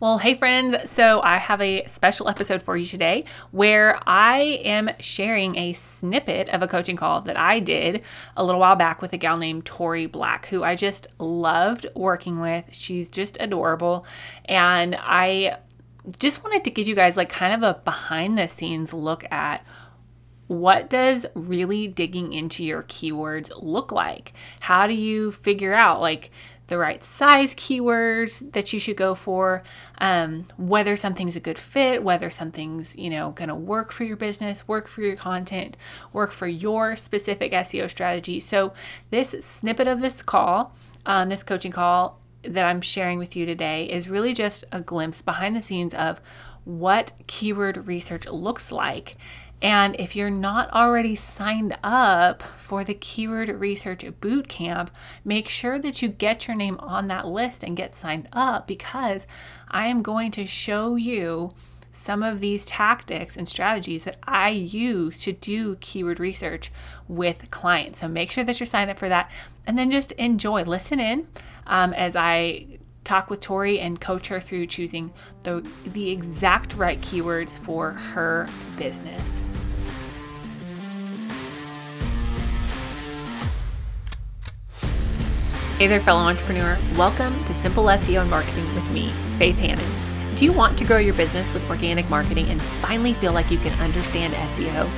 Well, hey, friends. So, I have a special episode for you today where I am sharing a snippet of a coaching call that I did a little while back with a gal named Tori Black, who I just loved working with. She's just adorable. And I just wanted to give you guys like kind of a behind the scenes look at what does really digging into your keywords look like? How do you figure out like the right size keywords that you should go for, um, whether something's a good fit, whether something's, you know, going to work for your business, work for your content, work for your specific SEO strategy. So, this snippet of this call, um, this coaching call that I'm sharing with you today, is really just a glimpse behind the scenes of what keyword research looks like and if you're not already signed up for the Keyword Research Bootcamp, make sure that you get your name on that list and get signed up because I am going to show you some of these tactics and strategies that I use to do keyword research with clients. So make sure that you're signed up for that and then just enjoy, listen in um, as I talk with Tori and coach her through choosing the, the exact right keywords for her business. Hey there, fellow entrepreneur. Welcome to Simple SEO and Marketing with me, Faith Hanan. Do you want to grow your business with organic marketing and finally feel like you can understand SEO?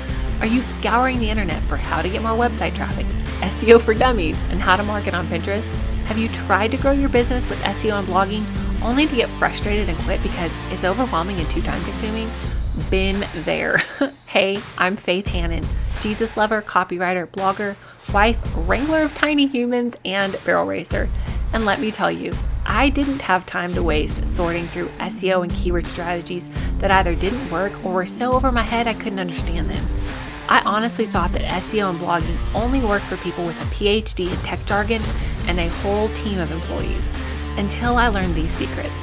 Are you scouring the internet for how to get more website traffic, SEO for dummies, and how to market on Pinterest? Have you tried to grow your business with SEO and blogging only to get frustrated and quit because it's overwhelming and too time consuming? Been there. hey, I'm Faith Hanan, Jesus lover, copywriter, blogger wife, wrangler of tiny humans, and barrel racer. And let me tell you, I didn't have time to waste sorting through SEO and keyword strategies that either didn't work or were so over my head I couldn't understand them. I honestly thought that SEO and blogging only worked for people with a PhD in tech jargon and a whole team of employees until I learned these secrets.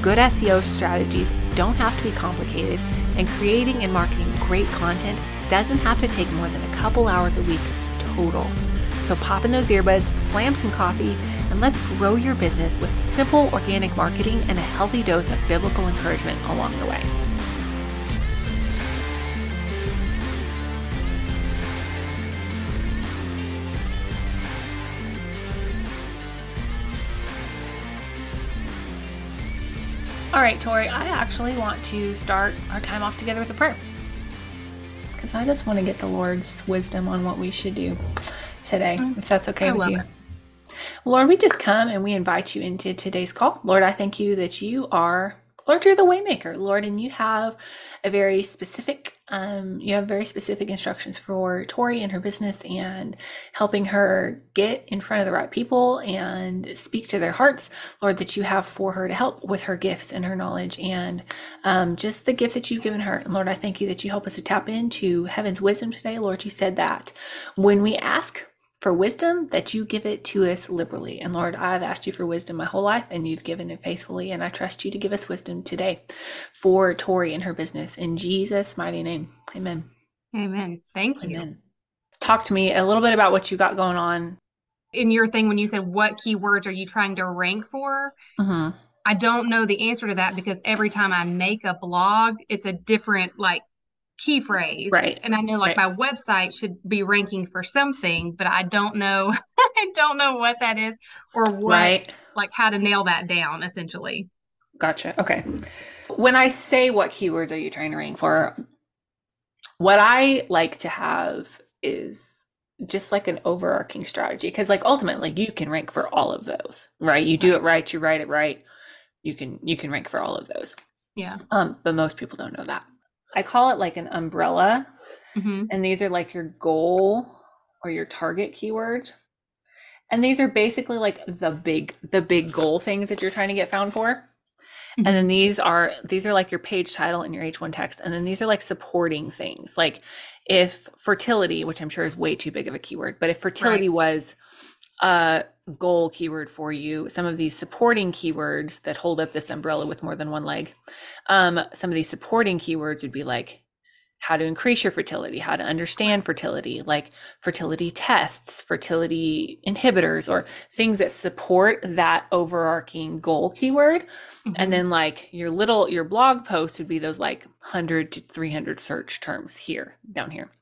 Good SEO strategies don't have to be complicated, and creating and marketing great content doesn't have to take more than a couple hours a week total. So pop in those earbuds, slam some coffee, and let's grow your business with simple organic marketing and a healthy dose of biblical encouragement along the way. All right, Tori, I actually want to start our time off together with a prayer because I just want to get the Lord's wisdom on what we should do today, mm. if that's okay I with you. It. Lord, we just come and we invite you into today's call. Lord, I thank you that you are, Lord, you're the waymaker, Lord, and you have a very specific, um, you have very specific instructions for Tori and her business and helping her get in front of the right people and speak to their hearts, Lord, that you have for her to help with her gifts and her knowledge and um, just the gift that you've given her. And Lord, I thank you that you help us to tap into heaven's wisdom today. Lord, you said that when we ask, for wisdom that you give it to us liberally. And Lord, I've asked you for wisdom my whole life and you've given it faithfully. And I trust you to give us wisdom today for Tori and her business. In Jesus' mighty name, amen. Amen. Thank you. Amen. Talk to me a little bit about what you got going on. In your thing, when you said, what keywords are you trying to rank for? Mm-hmm. I don't know the answer to that because every time I make a blog, it's a different like key phrase. Right. And I know like right. my website should be ranking for something, but I don't know I don't know what that is or what right. like how to nail that down essentially. Gotcha. Okay. When I say what keywords are you trying to rank for, what I like to have is just like an overarching strategy because like ultimately you can rank for all of those, right? You do it right, you write it right, you can you can rank for all of those. Yeah. Um, but most people don't know that. I call it like an umbrella. Mm-hmm. And these are like your goal or your target keywords. And these are basically like the big the big goal things that you're trying to get found for. Mm-hmm. And then these are these are like your page title and your H1 text. And then these are like supporting things. Like if fertility, which I'm sure is way too big of a keyword, but if fertility right. was a goal keyword for you, some of these supporting keywords that hold up this umbrella with more than one leg, um, some of these supporting keywords would be like how to increase your fertility, how to understand fertility, like fertility tests, fertility inhibitors, or things that support that overarching goal keyword. Mm-hmm. And then, like, your little, your blog post would be those like 100 to 300 search terms here, down here.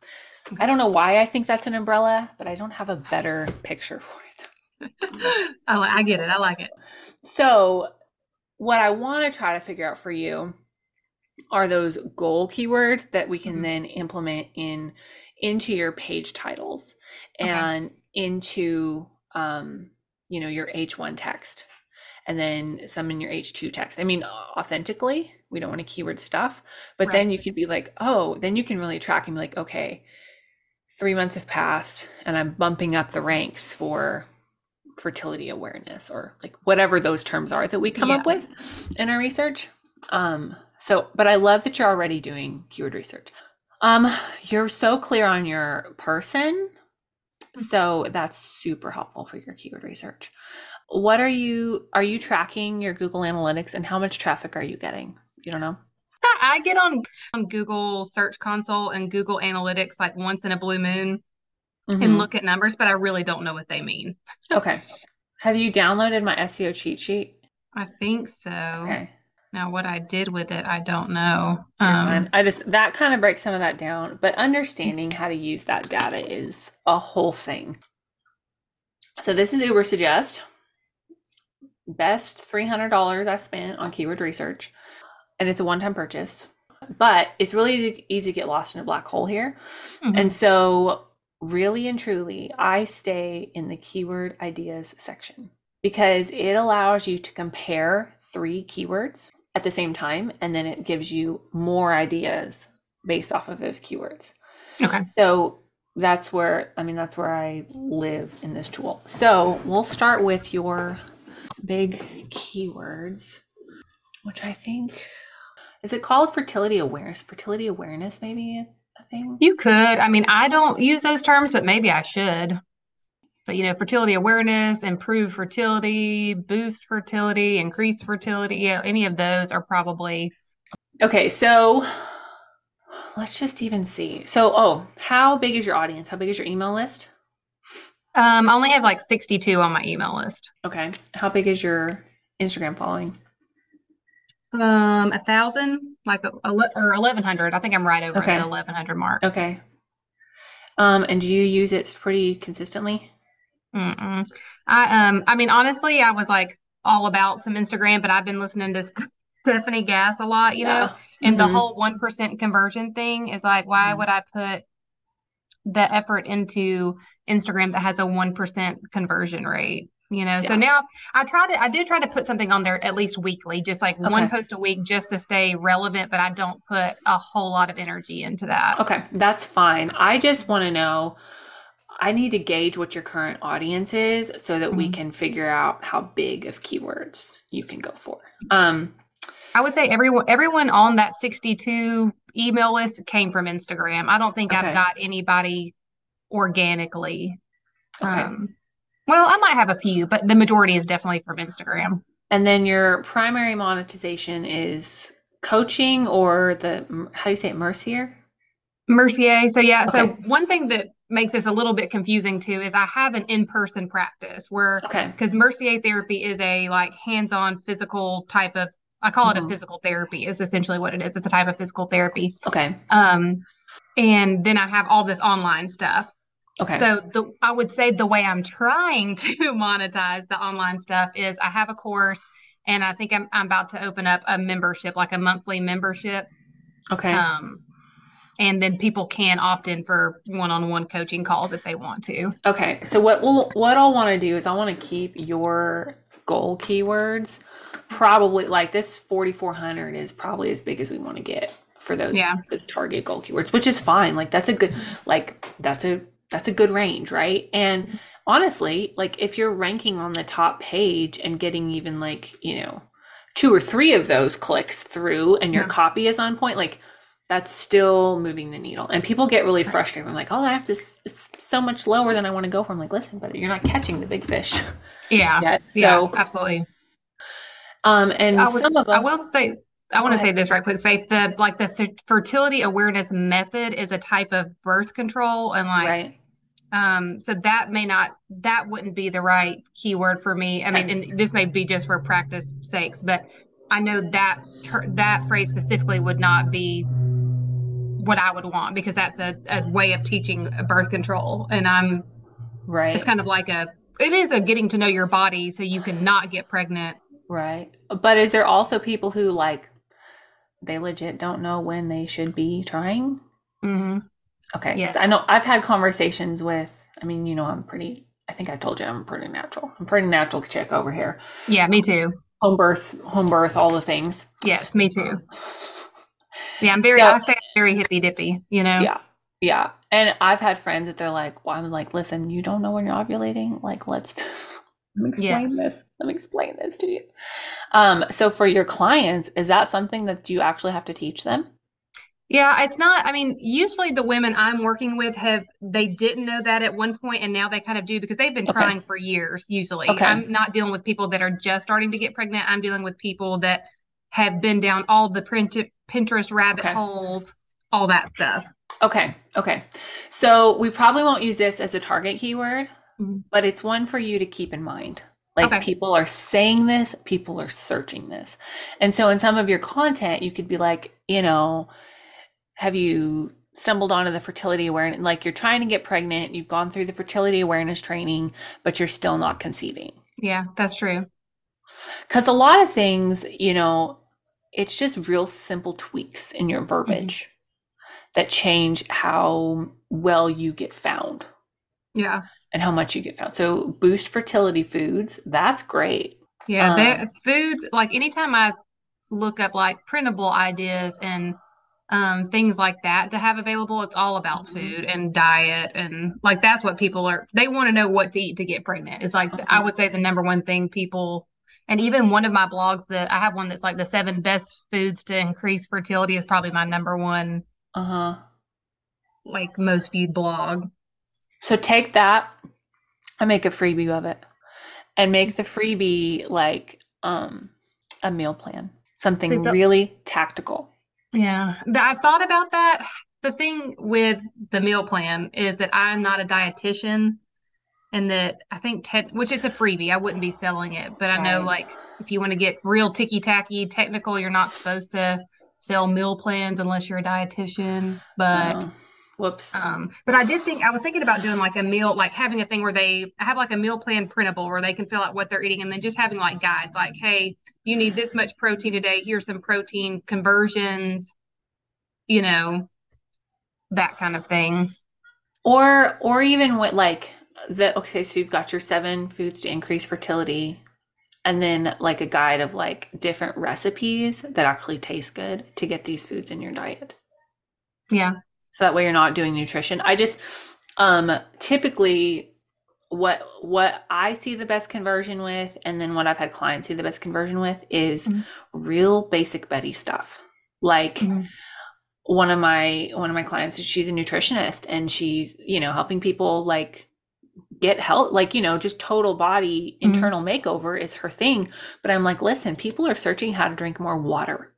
Okay. I don't know why I think that's an umbrella, but I don't have a better picture for it. oh, I get it. I like it. So, what I want to try to figure out for you are those goal keywords that we can mm-hmm. then implement in into your page titles okay. and into um, you know your H1 text and then some in your H2 text. I mean, authentically, we don't want to keyword stuff, but right. then you could be like, oh, then you can really track and be like, okay, three months have passed and I'm bumping up the ranks for fertility awareness or like whatever those terms are that we come yeah. up with in our research. Um, so, but I love that you're already doing keyword research. Um, you're so clear on your person. So that's super helpful for your keyword research. What are you are you tracking your Google Analytics and how much traffic are you getting? You don't know? I get on on Google Search Console and Google Analytics like once in a blue moon mm-hmm. and look at numbers, but I really don't know what they mean. Okay. Have you downloaded my SEO cheat sheet? I think so. Okay. Now, what I did with it, I don't know. Um, I just that kind of breaks some of that down, but understanding how to use that data is a whole thing. So this is Ubersuggest. Best three hundred dollars I spent on keyword research, and it's a one-time purchase. But it's really easy to get lost in a black hole here, mm-hmm. and so really and truly, I stay in the keyword ideas section because it allows you to compare three keywords at the same time and then it gives you more ideas based off of those keywords. Okay. So that's where i mean that's where i live in this tool. So we'll start with your big keywords which i think is it called fertility awareness? Fertility awareness maybe thing you could i mean i don't use those terms but maybe i should but you know, fertility awareness, improve fertility, boost fertility, increase fertility, you know, any of those are probably okay. So let's just even see. So, oh, how big is your audience? How big is your email list? Um, I only have like 62 on my email list. Okay. How big is your Instagram following? Um, a thousand, like a, or 1100. I think I'm right over okay. the 1100 mark. Okay. Um, and do you use it pretty consistently? Mm-mm. I um I mean honestly I was like all about some Instagram, but I've been listening to Stephanie Gass a lot, you know, and mm-hmm. the whole one percent conversion thing is like why mm-hmm. would I put the effort into Instagram that has a one percent conversion rate? You know, yeah. so now I try to I do try to put something on there at least weekly, just like okay. one post a week just to stay relevant, but I don't put a whole lot of energy into that. Okay, that's fine. I just want to know I need to gauge what your current audience is so that mm-hmm. we can figure out how big of keywords you can go for. Um, I would say everyone everyone on that 62 email list came from Instagram. I don't think okay. I've got anybody organically. Okay. Um, well, I might have a few, but the majority is definitely from Instagram. And then your primary monetization is coaching or the how do you say it, Mercier? Mercier. So yeah, okay. so one thing that makes this a little bit confusing too is I have an in-person practice where okay because Mercier therapy is a like hands-on physical type of I call mm-hmm. it a mm-hmm. physical therapy is essentially what it is. It's a type of physical therapy. Okay. Um and then I have all this online stuff. Okay. So the I would say the way I'm trying to monetize the online stuff is I have a course and I think I'm I'm about to open up a membership, like a monthly membership. Okay. Um and then people can opt in for one-on-one coaching calls if they want to. Okay. So what we'll, what I'll want to do is I want to keep your goal keywords probably like this 4400 is probably as big as we want to get for those yeah. those target goal keywords, which is fine. Like that's a good like that's a that's a good range, right? And honestly, like if you're ranking on the top page and getting even like, you know, two or three of those clicks through and your yeah. copy is on point, like that's still moving the needle. And people get really frustrated. I'm like, oh, I have to, so much lower than I want to go for. I'm like, listen, but you're not catching the big fish. Yeah. Yet. So, yeah, absolutely. Um, and I would, some of them, I will say, I want to say this right quick, Faith. The like the fertility awareness method is a type of birth control, and like, right. Um, so that may not that wouldn't be the right keyword for me. I mean, and this may be just for practice sakes, but I know that ter- that phrase specifically would not be what I would want because that's a, a way of teaching birth control, and I'm right. It's kind of like a it is a getting to know your body so you can not get pregnant. Right. But is there also people who like they legit don't know when they should be trying. Mm-hmm. Okay. Yes. I know I've had conversations with, I mean, you know, I'm pretty, I think I told you I'm pretty natural. I'm pretty natural chick over here. Yeah, me too. Home birth, home birth, all the things. Yes, me too. Yeah, I'm very, so, I say very hippy dippy, you know? Yeah. Yeah. And I've had friends that they're like, well, I'm like, listen, you don't know when you're ovulating. Like, let's, let me explain yes. this. Let me explain this to you. Um, so for your clients, is that something that you actually have to teach them? Yeah, it's not. I mean, usually the women I'm working with have they didn't know that at one point and now they kind of do because they've been okay. trying for years usually. Okay. I'm not dealing with people that are just starting to get pregnant. I'm dealing with people that have been down all the Pinterest rabbit okay. holes, all that stuff. Okay. Okay. So we probably won't use this as a target keyword mm-hmm. but it's one for you to keep in mind. Like okay. people are saying this, people are searching this. And so in some of your content, you could be like, you know, have you stumbled onto the fertility awareness? Like you're trying to get pregnant, you've gone through the fertility awareness training, but you're still not conceiving. Yeah, that's true. Because a lot of things, you know, it's just real simple tweaks in your verbiage mm-hmm. that change how well you get found. Yeah and how much you get found. So boost fertility foods, that's great. Yeah, um, foods like anytime I look up like printable ideas and um, things like that to have available, it's all about mm-hmm. food and diet and like that's what people are. They want to know what to eat to get pregnant. It's like I would say the number one thing people. And even one of my blogs that I have one that's like the seven best foods to increase fertility is probably my number one. Uh huh. Like most viewed blog. So take that and make a freebie of it. And make the freebie like um a meal plan. Something the, really tactical. Yeah. I've thought about that. The thing with the meal plan is that I'm not a dietitian and that I think te- which it's a freebie. I wouldn't be selling it, but I know like if you want to get real ticky tacky technical, you're not supposed to sell meal plans unless you're a dietitian. But. Whoops. Um, but I did think I was thinking about doing like a meal, like having a thing where they have like a meal plan printable where they can fill out what they're eating and then just having like guides like, hey, you need this much protein today. Here's some protein conversions, you know, that kind of thing. Or or even what like the okay, so you've got your seven foods to increase fertility and then like a guide of like different recipes that actually taste good to get these foods in your diet. Yeah so that way you're not doing nutrition i just um typically what what i see the best conversion with and then what i've had clients see the best conversion with is mm-hmm. real basic betty stuff like mm-hmm. one of my one of my clients she's a nutritionist and she's you know helping people like get help like you know just total body mm-hmm. internal mm-hmm. makeover is her thing but i'm like listen people are searching how to drink more water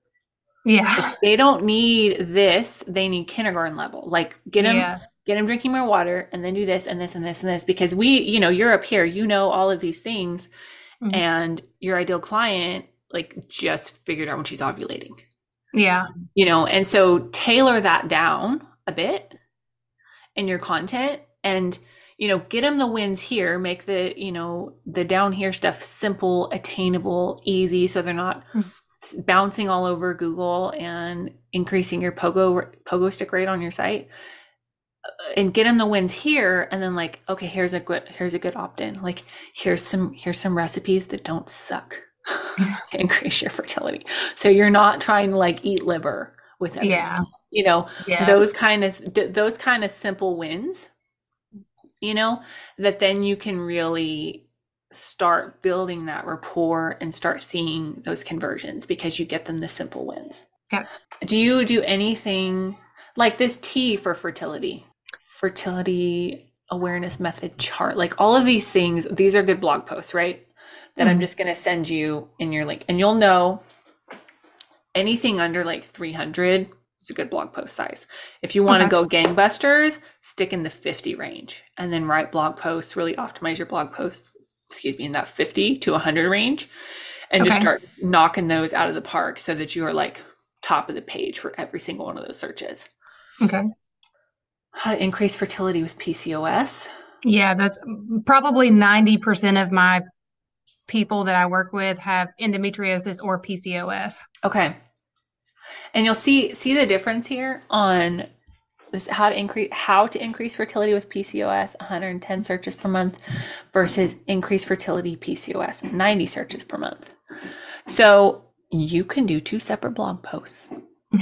yeah. they don't need this, they need kindergarten level. Like get them yeah. get them drinking more water and then do this and this and this and this because we, you know, you're up here, you know all of these things mm-hmm. and your ideal client like just figured out when she's ovulating. Yeah. You know, and so tailor that down a bit in your content and you know get them the wins here make the you know the down here stuff simple attainable easy so they're not mm-hmm bouncing all over Google and increasing your pogo pogo stick rate on your site uh, and get them the wins here and then like okay here's a good here's a good opt-in. Like here's some here's some recipes that don't suck to increase your fertility. So you're not trying to like eat liver with it yeah. you know? Yeah. those kind of those kind of simple wins you know that then you can really start building that rapport and start seeing those conversions because you get them the simple wins. Yeah. Do you do anything like this T for fertility? Fertility awareness method chart, like all of these things, these are good blog posts, right? That mm-hmm. I'm just going to send you in your link and you'll know anything under like 300 is a good blog post size. If you want to okay. go gangbusters, stick in the 50 range and then write blog posts, really optimize your blog posts, excuse me, in that 50 to 100 range and okay. just start knocking those out of the park so that you are like top of the page for every single one of those searches. Okay. How to increase fertility with PCOS. Yeah, that's probably 90% of my people that I work with have endometriosis or PCOS. Okay. And you'll see see the difference here on this how to increase how to increase fertility with PCOS 110 searches per month versus increase fertility PCOS 90 searches per month. So you can do two separate blog posts.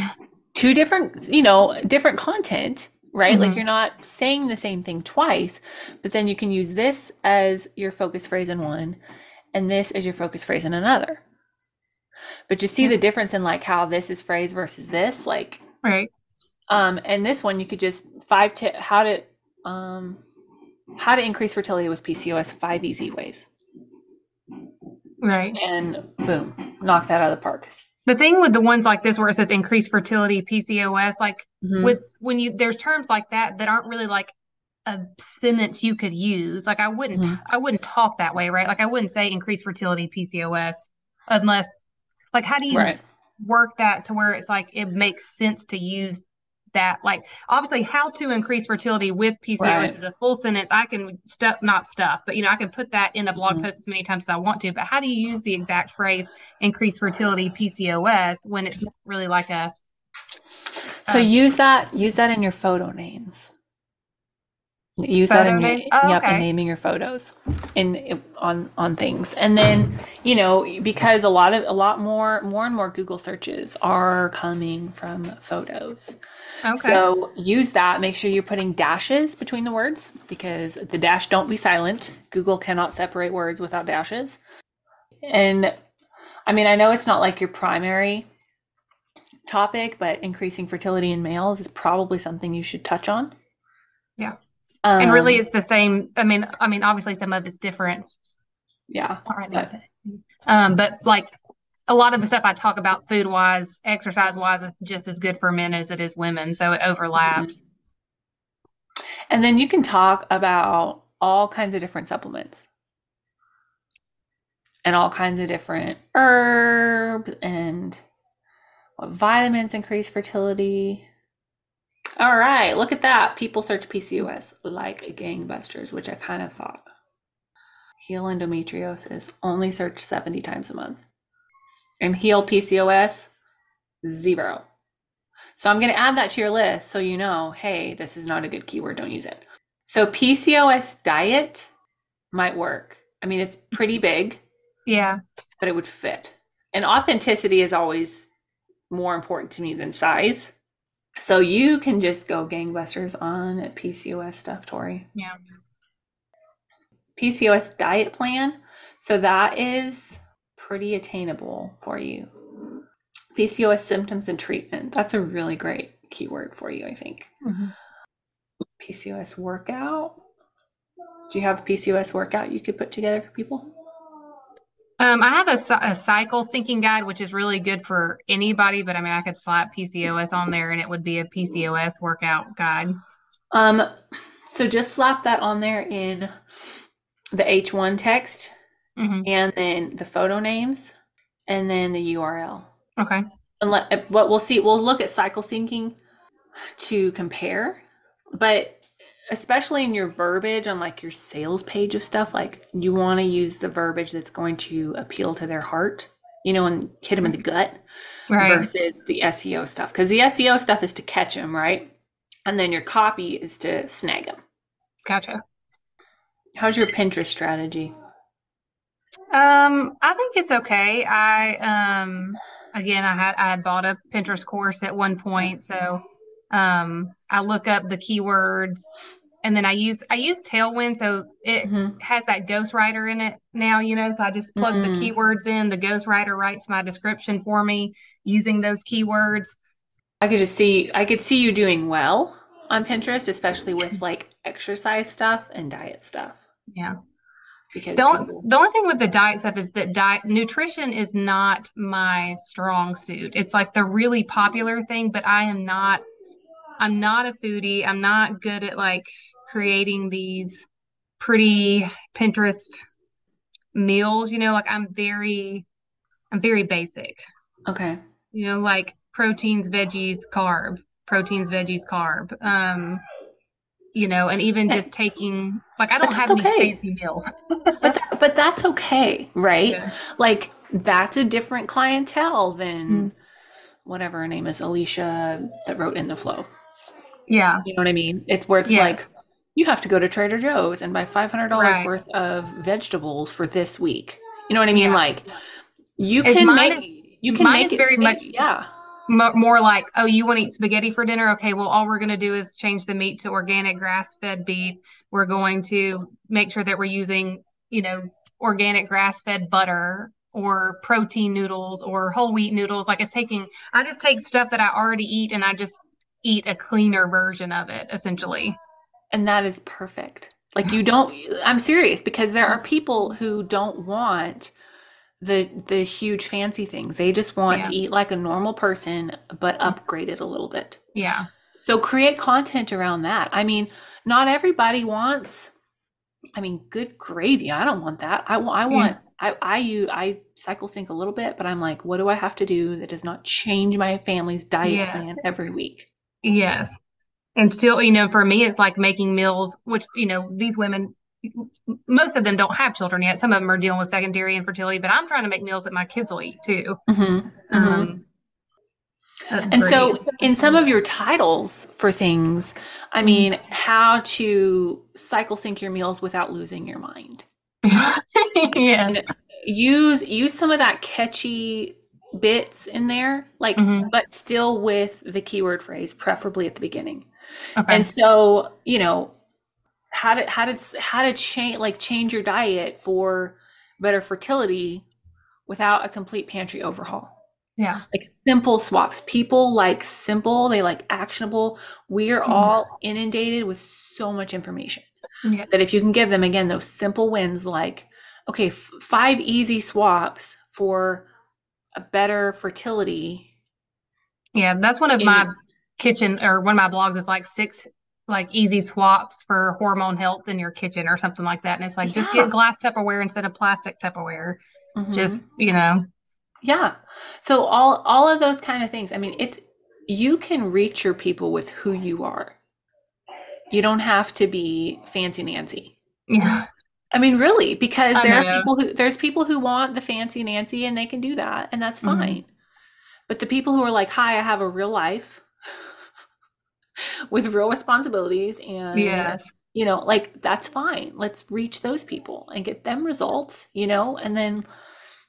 two different, you know, different content, right? Mm-hmm. Like you're not saying the same thing twice, but then you can use this as your focus phrase in one and this as your focus phrase in another. But you see the difference in like how this is phrased versus this, like right. Um, and this one you could just five to how to um how to increase fertility with PCOS five easy ways. Right. And boom, knock that out of the park. The thing with the ones like this where it says increased fertility, PCOS, like mm-hmm. with when you there's terms like that that aren't really like a sentence you could use. Like I wouldn't mm-hmm. I wouldn't talk that way, right? Like I wouldn't say increased fertility PCOS unless like how do you right. work that to where it's like it makes sense to use that like obviously how to increase fertility with PCOS right. is a full sentence. I can stuff not stuff, but you know, I can put that in a blog mm-hmm. post as many times as I want to. But how do you use the exact phrase increase fertility PCOS when it's not really like a so um, use that use that in your photo names. Use that in your, oh, yep, okay. in naming your photos in on on things, and then you know because a lot of a lot more more and more Google searches are coming from photos. Okay. So use that. Make sure you're putting dashes between the words because the dash don't be silent. Google cannot separate words without dashes. And I mean, I know it's not like your primary topic, but increasing fertility in males is probably something you should touch on. Yeah. Um, and really it's the same. I mean, I mean, obviously some of it's different. Yeah. All right. But, um, but like a lot of the stuff I talk about food wise, exercise wise, is just as good for men as it is women. So it overlaps. Mm-hmm. And then you can talk about all kinds of different supplements and all kinds of different herbs and vitamins increase fertility. All right, look at that. People search PCOS like gangbusters, which I kind of thought. Heal endometriosis only search 70 times a month and heal PCOS, zero. So I'm going to add that to your list so you know, hey, this is not a good keyword, don't use it. So PCOS diet might work. I mean, it's pretty big. Yeah. But it would fit. And authenticity is always more important to me than size. So you can just go gangbusters on PCOS stuff, Tori. Yeah. PCOS diet plan. So that is pretty attainable for you. PCOS symptoms and treatment. That's a really great keyword for you, I think. Mm-hmm. PCOS workout. Do you have a PCOS workout you could put together for people? Um, I have a, a, cycle syncing guide, which is really good for anybody, but I mean, I could slap PCOS on there and it would be a PCOS workout guide. Um, so just slap that on there in the H1 text mm-hmm. and then the photo names, and then the URL. Okay. And let, what we'll see, we'll look at cycle syncing to compare, but especially in your verbiage on like your sales page of stuff, like you want to use the verbiage that's going to appeal to their heart, you know, and hit them in the gut right. versus the SEO stuff. Because the SEO stuff is to catch them, right? And then your copy is to snag them. Gotcha. How's your Pinterest strategy? Um, I think it's okay. I um again I had I had bought a Pinterest course at one point, so um I look up the keywords and then I use I use Tailwind, so it mm-hmm. has that ghostwriter in it now, you know. So I just plug mm-hmm. the keywords in. The ghostwriter writes my description for me using those keywords. I could just see I could see you doing well on Pinterest, especially with like exercise stuff and diet stuff. Yeah. Because the only, the only thing with the diet stuff is that diet nutrition is not my strong suit. It's like the really popular thing, but I am not I'm not a foodie. I'm not good at like creating these pretty Pinterest meals, you know, like I'm very I'm very basic. Okay. You know, like proteins, veggies, carb, proteins, veggies, carb. Um you know, and even just taking like I don't have any okay. fancy meals. but, but that's okay, right? Yeah. Like that's a different clientele than mm. whatever her name is, Alicia that wrote in the flow. Yeah. You know what I mean? It's where it's yes. like you have to go to Trader Joe's and buy five hundred dollars right. worth of vegetables for this week. You know what I mean? Yeah. Like you can make is, you can make it very much yeah more like, oh, you want to eat spaghetti for dinner? Okay, well, all we're going to do is change the meat to organic grass fed beef. We're going to make sure that we're using, you know, organic grass fed butter or protein noodles or whole wheat noodles. Like it's taking, I just take stuff that I already eat and I just eat a cleaner version of it essentially. And that is perfect. Like you don't, I'm serious because there are people who don't want the the huge fancy things. They just want yeah. to eat like a normal person but upgrade it a little bit. Yeah. So create content around that. I mean, not everybody wants I mean, good gravy. I don't want that. I want I want yeah. I I use I cycle sync a little bit, but I'm like, what do I have to do that does not change my family's diet yes. plan every week? Yes. And still, you know, for me, it's like making meals, which, you know, these women most of them don't have children yet. Some of them are dealing with secondary infertility, but I'm trying to make meals that my kids will eat too. Mm-hmm. mm-hmm. Um, and so, in some of your titles for things, I mean, how to cycle sync your meals without losing your mind. yeah. Know, use use some of that catchy bits in there, like, mm-hmm. but still with the keyword phrase, preferably at the beginning. Okay. And so, you know, how to how to how to change like change your diet for better fertility without a complete pantry overhaul. Yeah. Like simple swaps. People like simple, they like actionable. We are mm-hmm. all inundated with so much information yeah. that if you can give them again those simple wins like okay, f- five easy swaps for a better fertility. Yeah, that's one of in, my kitchen or one of my blogs is like six like easy swaps for hormone health in your kitchen or something like that. And it's like yeah. just get glass Tupperware instead of plastic Tupperware. Mm-hmm. Just, you know. Yeah. So all all of those kind of things. I mean, it's you can reach your people with who you are. You don't have to be fancy Nancy. Yeah. I mean, really, because I there know. are people who there's people who want the fancy Nancy and they can do that and that's mm-hmm. fine. Mm-hmm. But the people who are like, "Hi, I have a real life." With real responsibilities and yes. you know like that's fine. Let's reach those people and get them results you know and then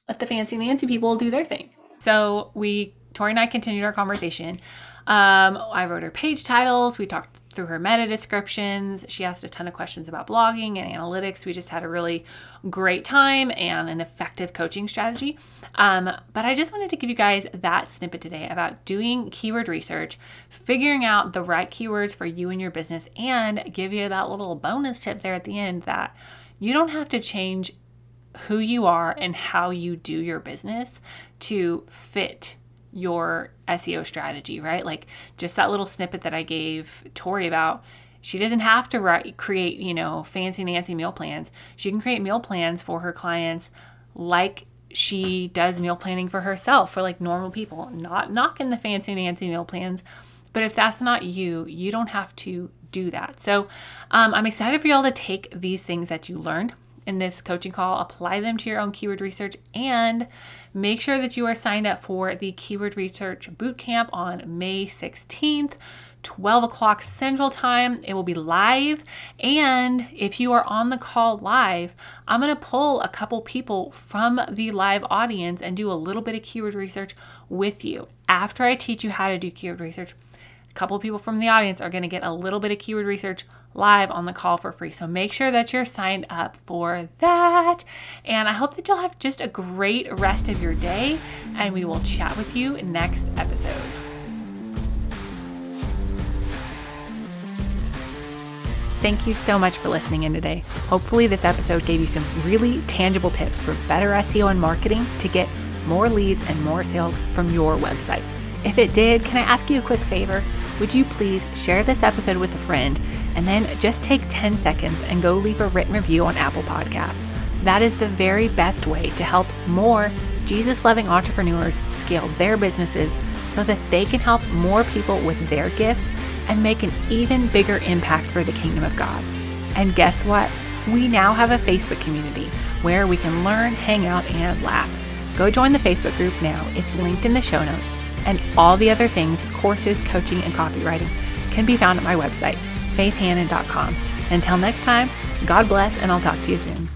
let the fancy nancy people do their thing. So we tori and i continued our conversation. Um, i wrote her page titles. We talked through her meta descriptions. She asked a ton of questions about blogging and analytics. We just had a really great time and an effective coaching strategy. Um, but I just wanted to give you guys that snippet today about doing keyword research, figuring out the right keywords for you and your business, and give you that little bonus tip there at the end that you don't have to change who you are and how you do your business to fit your SEO strategy, right? Like just that little snippet that I gave Tori about she doesn't have to write, create, you know, fancy Nancy meal plans. She can create meal plans for her clients like she does meal planning for herself for like normal people, not knocking the fancy Nancy meal plans. But if that's not you, you don't have to do that. So um, I'm excited for y'all to take these things that you learned in this coaching call, apply them to your own keyword research, and make sure that you are signed up for the Keyword Research Bootcamp on May 16th. 12 o'clock Central Time. It will be live. And if you are on the call live, I'm going to pull a couple people from the live audience and do a little bit of keyword research with you. After I teach you how to do keyword research, a couple people from the audience are going to get a little bit of keyword research live on the call for free. So make sure that you're signed up for that. And I hope that you'll have just a great rest of your day. And we will chat with you next episode. thank you so much for listening in today. Hopefully, this episode gave you some really tangible tips for better SEO and marketing to get more leads and more sales from your website. If it did, can I ask you a quick favor? Would you please share this episode with a friend and then just take 10 seconds and go leave a written review on Apple Podcasts? That is the very best way to help more Jesus loving entrepreneurs scale their businesses so that they can help more people with their gifts and make an even bigger impact for the kingdom of God. And guess what? We now have a Facebook community where we can learn, hang out, and laugh. Go join the Facebook group now. It's linked in the show notes. And all the other things, courses, coaching, and copywriting, can be found at my website, faithhanan.com. Until next time, God bless, and I'll talk to you soon.